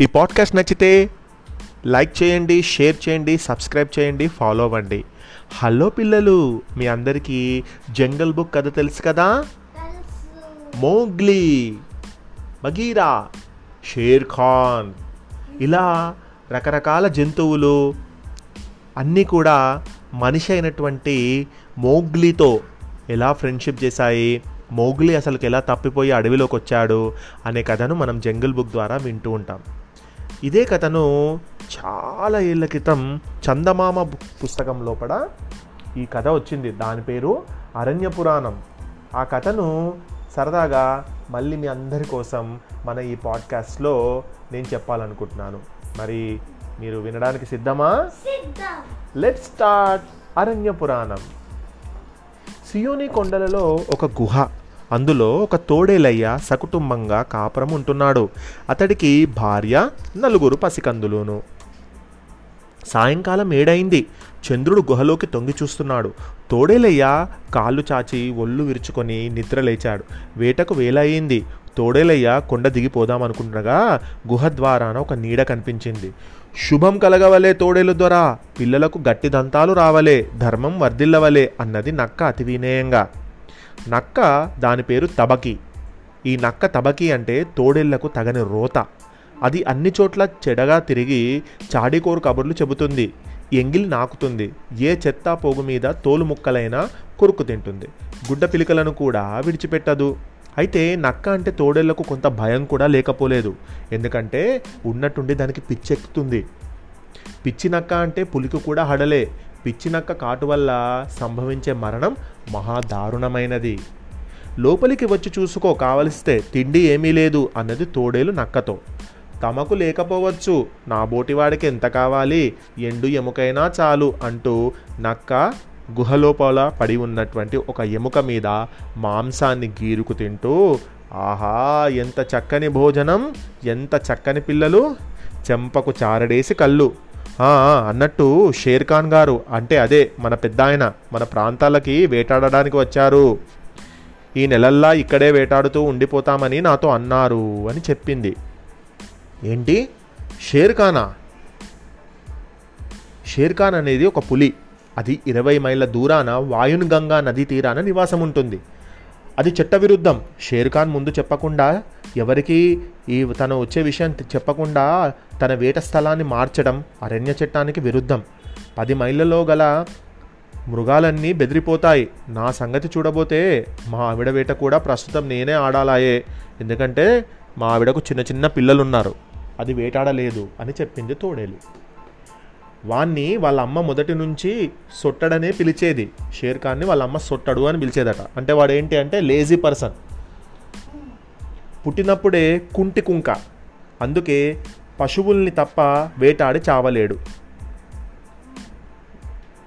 ఈ పాడ్కాస్ట్ నచ్చితే లైక్ చేయండి షేర్ చేయండి సబ్స్క్రైబ్ చేయండి ఫాలో అవ్వండి. హలో పిల్లలు మీ అందరికీ జంగల్ బుక్ కథ తెలుసు కదా? Mowgli Bagheera Shere Khan. ఇలా రకరకాల జంతువులు అన్నీ కూడా మనిషి అయినటువంటి మోగ్లీతో ఎలా ఫ్రెండ్షిప్ చేశాయి మోగ్లీ అసలుకి ఎలా తప్పిపోయి అడవిలోకి వచ్చాడు అనే కథను మనం జంగిల్ బుక్ ద్వారా వింటూ ఉంటాం. ఇదే కథను చాలా ఏళ్ళ క్రితం చందమామ పుస్తకం లోపల ఈ కథ వచ్చింది. దాని పేరు అరణ్య పురాణం. ఆ కథను సరదాగా మళ్ళీ మీ అందరి కోసం మన ఈ పాడ్కాస్ట్లో నేను చెప్పాలనుకుంటున్నాను. మరి మీరు వినడానికి సిద్ధమా? సిద్ధం. లెట్ స్టార్ట్ అరణ్య పురాణం. సియోని కొండలలో ఒక గుహ అందులో ఒక తోడేలయ్య సకుటుంబంగా కాపురం ఉంటున్నాడు అతడికి భార్య నలుగురు పసికందులును. సాయంకాలం ఏడైంది. చంద్రుడు గుహలోకి తొంగి చూస్తున్నాడు. తోడేలయ్య కాళ్ళు చాచి ఒళ్ళు విరుచుకొని నిద్ర లేచాడు. వేటకు వేలయ్యింది. తోడేలయ్య కొండ దిగిపోదామనుకుంటుండగా గుహ ద్వారాన ఒక నీడ కనిపించింది. శుభం కలగవలే తోడేలు దొర. పిల్లలకు గట్టి దంతాలు రావలే. ధర్మం వర్ధిల్లవలే అన్నది నక్క అతి వినయంగా నక్క దాని పేరు తబకి. ఈ నక్క తబకి అంటే తోడేళ్ళకు తగని రోత. అది అన్ని చోట్ల చెడగా తిరిగి చాడికోరు కబుర్లు చెబుతుంది. ఎంగిలి నాకుతుంది. ఏ చెత్త పోగు మీద తోలు ముక్కలైనా కొరుకు తింటుంది. గుడ్డ పిలికలను కూడా విడిచిపెట్టదు. అయితే నక్క అంటే తోడేళ్ళకు కొంత భయం కూడా లేకపోలేదు. ఎందుకంటే ఉన్నట్టుండి దానికి పిచ్చెక్కుతుంది. పిచ్చి నక్క అంటే పులికి కూడా హడలే. పిచ్చి నక్క కాటు వల్ల సంభవించే మరణం మహా దారుణమైనది లోపలికి వచ్చి చూసుకో కావలిస్తే తిండి ఏమీ లేదు అన్నది తోడేలు నక్కతో. తమకు లేకపోవచ్చు నా బోటివాడికి ఎంత కావాలి ఎండు ఎముకైనా చాలు అంటూ నక్క గుహలోపల పడి ఉన్నటువంటి ఒక ఎముక మీద మాంసాన్ని గీరుకు తింటూ ఆహా ఎంత చక్కని భోజనం ఎంత చక్కని పిల్లలు చెంపకు చారడేసి కళ్ళు. అన్నట్టు షేర్ ఖాన్ గారు అంటే అదే మన పెద్ద ఆయన మన ప్రాంతాలకి వేటాడడానికి వచ్చారు. ఈ నెలల్లా ఇక్కడే వేటాడుతూ ఉండిపోతామని నాతో అన్నారు అని చెప్పింది. ఏంటి? షేర్ ఖానా? షేర్ ఖాన్ అనేది ఒక పులి. అది ఇరవై మైళ్ళ దూరాన వాయున్ గంగా నదీ తీరాన నివాసం ఉంటుంది అది చట్టవిరుద్ధం షేర్ ఖాన్ ముందు చెప్పకుండా ఎవరికి ఈ తను వచ్చే విషయం చెప్పకుండా తన వేట స్థలాన్ని మార్చడం అరణ్య చట్టానికి విరుద్ధం. పది మైళ్ళలో గల మృగాలన్నీ బెదిరిపోతాయి. నా సంగతి చూడబోతే మా ఆవిడ వేట కూడా ప్రస్తుతం నేనే ఆడాలాయే. ఎందుకంటే మా ఆవిడకు చిన్న చిన్న పిల్లలున్నారు. అది వేటాడలేదు అని చెప్పింది తోడేలు. వాణ్ణి వాళ్ళ అమ్మ మొదటి నుంచి సొట్టడనే పిలిచేది. షేర్ ఖాన్ని వాళ్ళ అమ్మ సొట్టడు అని పిలిచేదట. అంటే వాడు ఏంటి అంటే లేజీ పర్సన్ పుట్టినప్పుడే కుంటి కుంక. అందుకే పశువుల్ని తప్ప వేటాడి చావలేడు.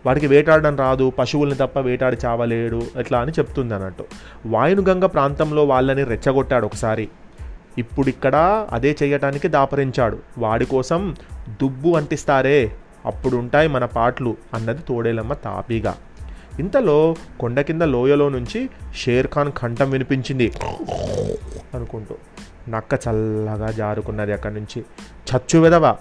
వాడికి వేటాడడం రాదు పశువుల్ని తప్ప వేటాడి చావలేడు ఎట్లా అని చెప్తుంది అన్నట్టు వాయునుగంగ ప్రాంతంలో వాళ్ళని రెచ్చగొట్టాడు ఒకసారి. ఇప్పుడు ఇక్కడ అదే చేయటానికి దాపరించాడు. వాడి కోసం దుబ్బు అంటిస్తారే అప్పుడుంటాయి మన పాటలు అన్నది తోడేలమ్మ తాపీగా. ఇంతలో కొండ కింద లోయలో నుంచి షేర్ ఖాన్ కంఠం వినిపించింది. అనుకుంటూ నక్క చల్లగా జారుకున్నది అక్కడి నుంచి. చచ్చు వెదవా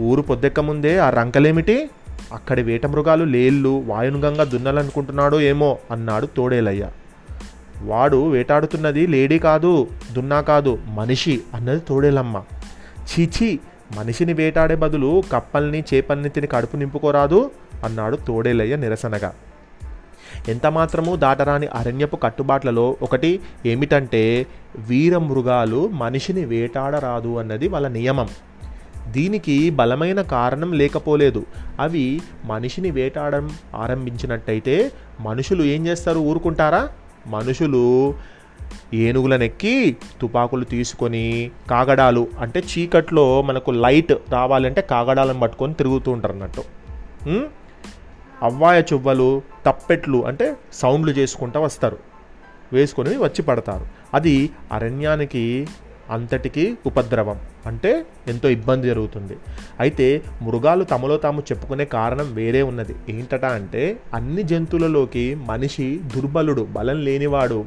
ఊరు పొద్దెక్క ముందే ఆ రంకలేమిటి? అక్కడి వేట మృగాలు లేళ్ళు వాయునుగంగా దున్నాలనుకుంటున్నాడో ఏమో అన్నాడు తోడేలయ్య. వాడు వేటాడుతున్నది లేడీ కాదు దున్నా కాదు మనిషి అన్నది తోడేలమ్మ. చీచీ మనిషిని వేటాడే బదులు కప్పల్ని చేపల్ని తిని కడుపు నింపుకోరాదు అన్నాడు తోడేలయ్య నిరసనగా. ఎంత మాత్రము దాటరాని అరణ్యపు కట్టుబాట్లలో ఒకటి ఏమిటంటే వీర మృగాలు మనిషిని వేటాడరాదు అన్నది వాళ్ళ నియమం. దీనికి బలమైన కారణం లేకపోలేదు. అవి మనిషిని వేటాడడం ఆరంభించినట్టయితే మనుషులు ఏం చేస్తారు ఊరుకుంటారా? మనుషులు ఏనుగులనెక్కి తుపాకులు తీసుకొని కాగడాలు అంటే చీకట్లో మనకు లైట్ రావాలంటే కాగడాలను పట్టుకొని తిరుగుతూ ఉంటారు అన్నట్టు అవ్వాయ చువ్వలు తప్పెట్లు అంటే సౌండ్లు చేసుకుంటూ వస్తారు. వేసుకొని వచ్చి పడతారు. అది అరణ్యానికి అంతటికి ఉపద్రవం. అంటే ఎంతో ఇబ్బంది జరుగుతుంది. అయితే మృగాలు తమలో తాము చెప్పుకునే కారణం వేరే ఉన్నది. ఏంటట అంటే అన్ని జంతువులలోకి మనిషి దుర్బలుడు బలం లేనివాడు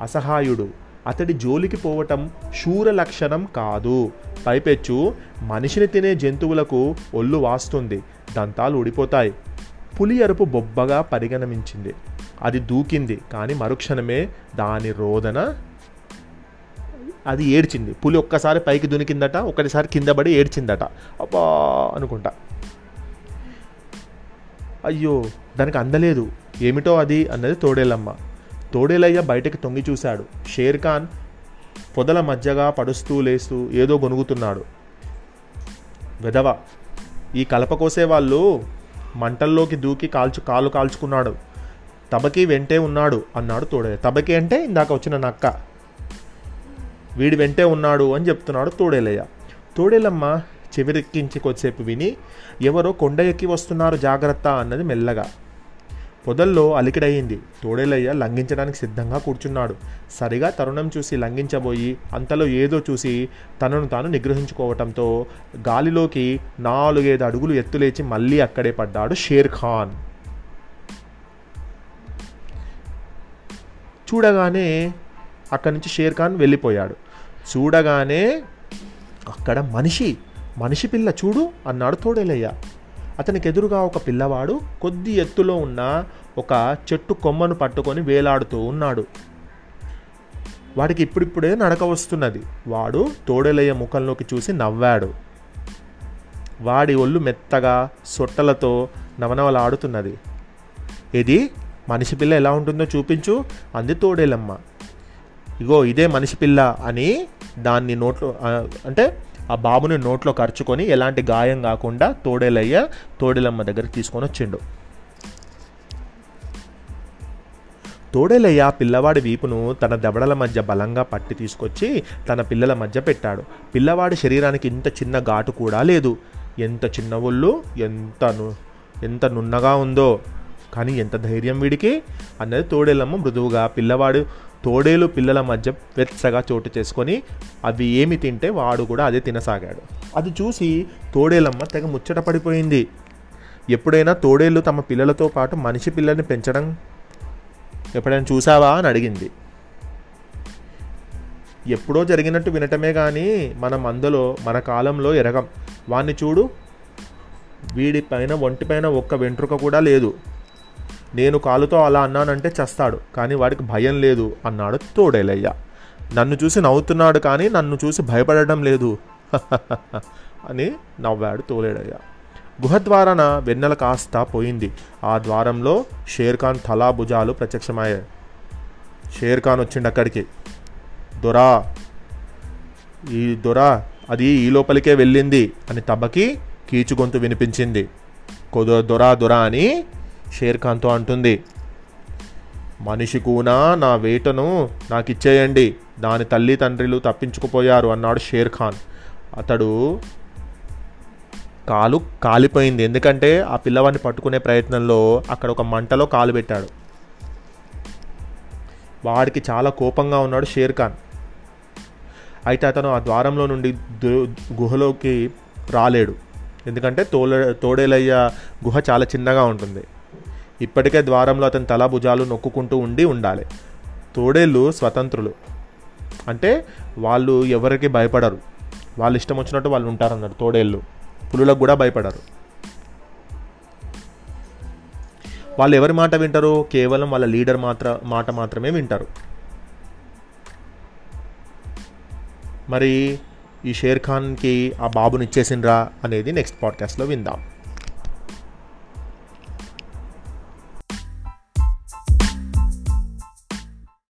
అసహాయుడు. అతడి జోలికి పోవటం శూర లక్షణం కాదు. పైపెచ్చు మనిషిని తినే జంతువులకు ఒళ్ళు వాస్తుంది. దంతాలు ఊడిపోతాయి. పులి అరుపు బొబ్బగా పరిగణమించింది. అది దూకింది కానీ మరుక్షణమే దాని రోదన అది ఏడ్చింది. పులి ఒక్కసారి పైకి దునికిందట ఒకటిసారి కింద పడి ఏడ్చిందట. అబ్బా అనుకుంటా. అయ్యో దానికి అందలేదు. ఏమిటో అది అన్నది తోడేలమ్మ. తోడేలయ్య బయటకు తొంగి చూశాడు. షేర్ ఖాన్ పొదల మధ్యగా పడుస్తూ లేస్తూ ఏదో గొనుగుతున్నాడు. వెదవ ఈ కలప కోసే వాళ్ళు మంటల్లోకి దూకి కాల్చు కాలు కాల్చుకున్నాడు. తబకి వెంటే ఉన్నాడు అన్నాడు తోడే తబకి అంటే ఇందాక వచ్చిన నక్క. వీడి వెంటే ఉన్నాడు అని చెప్తున్నాడు తోడేలయ్య. తోడేలమ్మ చెవిరెక్కించి కొద్దిసేపు విని ఎవరో కొండ ఎక్కి వస్తున్నారు జాగ్రత్త అన్నది మెల్లగా. పొదల్లో అలికిడయింది తోడేలయ్య లంఘించడానికి సిద్ధంగా కూర్చున్నాడు. సరిగా తరుణం చూసి లంఘించబోయి అంతలో ఏదో చూసి తనను తాను నిగ్రహించుకోవటంతో గాలిలోకి నాలుగైదు అడుగులు ఎత్తులేచి మళ్ళీ అక్కడే పడ్డాడు షేర్ ఖాన్. చూడగానే అక్కడి నుంచి షేర్ ఖాన్ వెళ్ళిపోయాడు. చూడగానే అక్కడ మనిషి మనిషి పిల్ల చూడు అన్నాడు తోడేలయ్య. అతనికి ఎదురుగా ఒక పిల్లవాడు కొద్ది ఎత్తులో ఉన్న ఒక చెట్టు కొమ్మను పట్టుకొని వేలాడుతూ ఉన్నాడు. వాడికి ఇప్పుడిప్పుడే నడక వస్తున్నది. వాడు తోడేలయ్య ముఖంలోకి చూసి నవ్వాడు. వాడి ఒళ్ళు మెత్తగా సొట్టలతో నవనవలాడుతున్నది. ఇది మనిషి పిల్ల ఎలా ఉంటుందో చూపించు అంది తోడేలమ్మ. ఇగో ఇదే మనిషి పిల్ల అని దాన్ని నోట్లో అంటే ఆ బాబుని నోట్లో ఖర్చుకొని ఎలాంటి గాయం కాకుండా తోడేలయ్య తోడేలమ్మ దగ్గరికి తీసుకొని వచ్చిండు. తోడేలయ్య పిల్లవాడి వీపును తన దవడల మధ్య బలంగా పట్టి తీసుకొచ్చి తన పిల్లల మధ్య పెట్టాడు. పిల్లవాడి శరీరానికి ఇంత చిన్న ఘాటు కూడా లేదు. ఎంత చిన్న ఒళ్ళు ఎంత ను ఎంత నున్నగా ఉందో. కానీ ఎంత ధైర్యం వీడికి? అన్నది తోడేలమ్మ మృదువుగా పిల్లవాడు తోడేలు పిల్లల మధ్య వెచ్చగా చోటు చేసుకొని అవి ఏమి తింటే వాడు కూడా అదే తినసాగాడు. అది చూసి తోడేలమ్మ తెగ ముచ్చట పడిపోయింది. ఎప్పుడైనా తోడేళ్ళు తమ పిల్లలతో పాటు మనిషి పిల్లల్ని పెంచడం ఎప్పుడైనా చూసావా అని అడిగింది. ఎప్పుడో జరిగినట్టు వినటమే కానీ మనం అందులో మన కాలంలో ఎరగం. వాణ్ణి చూడు. వీడి పైన ఒంటిపైన ఒక్క వెంట్రుక కూడా లేదు. నేను కాలుతో అలా అన్నానంటే చస్తాడు కానీ వాడికి భయం లేదు అన్నాడు తోడేలయ్య. నన్ను చూసి నవ్వుతున్నాడు కానీ నన్ను చూసి భయపడడం లేదు. అని నవ్వాడు తోలేడయ్య. గుహ ద్వారాన వెన్నెల కాస్త పోయింది. ఆ ద్వారంలో షేర్ఖాన్ తలా భుజాలు ప్రత్యక్షమయ్యాయి. షేర్ఖాన్ వచ్చిండు అక్కడికి. దొరా ఈ దొరా అది ఈ లోపలికే వెళ్ళింది అని తబకి కీచు గొంతు వినిపించింది. కొదో దొరా దొరా అని షేర్ఖాన్తో అంటుంది. మనిషి కూనా నా వేటను నాకు ఇచ్చేయండి దాని తల్లి తండ్రులు తప్పించుకుపోయారు అన్నాడు షేర్ ఖాన్ అతడు కాలు కాలిపోయింది. ఎందుకంటే ఆ పిల్లవాడిని పట్టుకునే ప్రయత్నంలో అక్కడ ఒక మంటలో కాలు పెట్టాడు. వాడికి చాలా కోపంగా ఉన్నాడు షేర్ ఖాన్ అయితే అతను ఆ ద్వారంలో నుండి దు- గుహలోకి రాలేడు. ఎందుకంటే తోల తోడేలయ్య గుహ చాలా చిన్నగా ఉంటుంది. ఇప్పటికే ద్వారంలో అతని తల భుజాలు నొక్కుకుంటూ ఉండి ఉండాలి. తోడేళ్ళు స్వతంత్రులు. అంటే వాళ్ళు ఎవరికి భయపడరు. వాళ్ళు ఇష్టం వచ్చినట్టు వాళ్ళు ఉంటారన్నారు తోడేళ్ళు. పులులకు కూడా భయపడరు. వాళ్ళు ఎవరి మాట వింటారు కేవలం వాళ్ళ లీడర్ మాత్ర మాట మాత్రమే వింటారు. మరి ఈ షేర్ ఖాన్కి ఆ బాబుని ఇచ్చేసిండ్రా అనేది నెక్స్ట్ పాడ్కాస్ట్లో విందాం.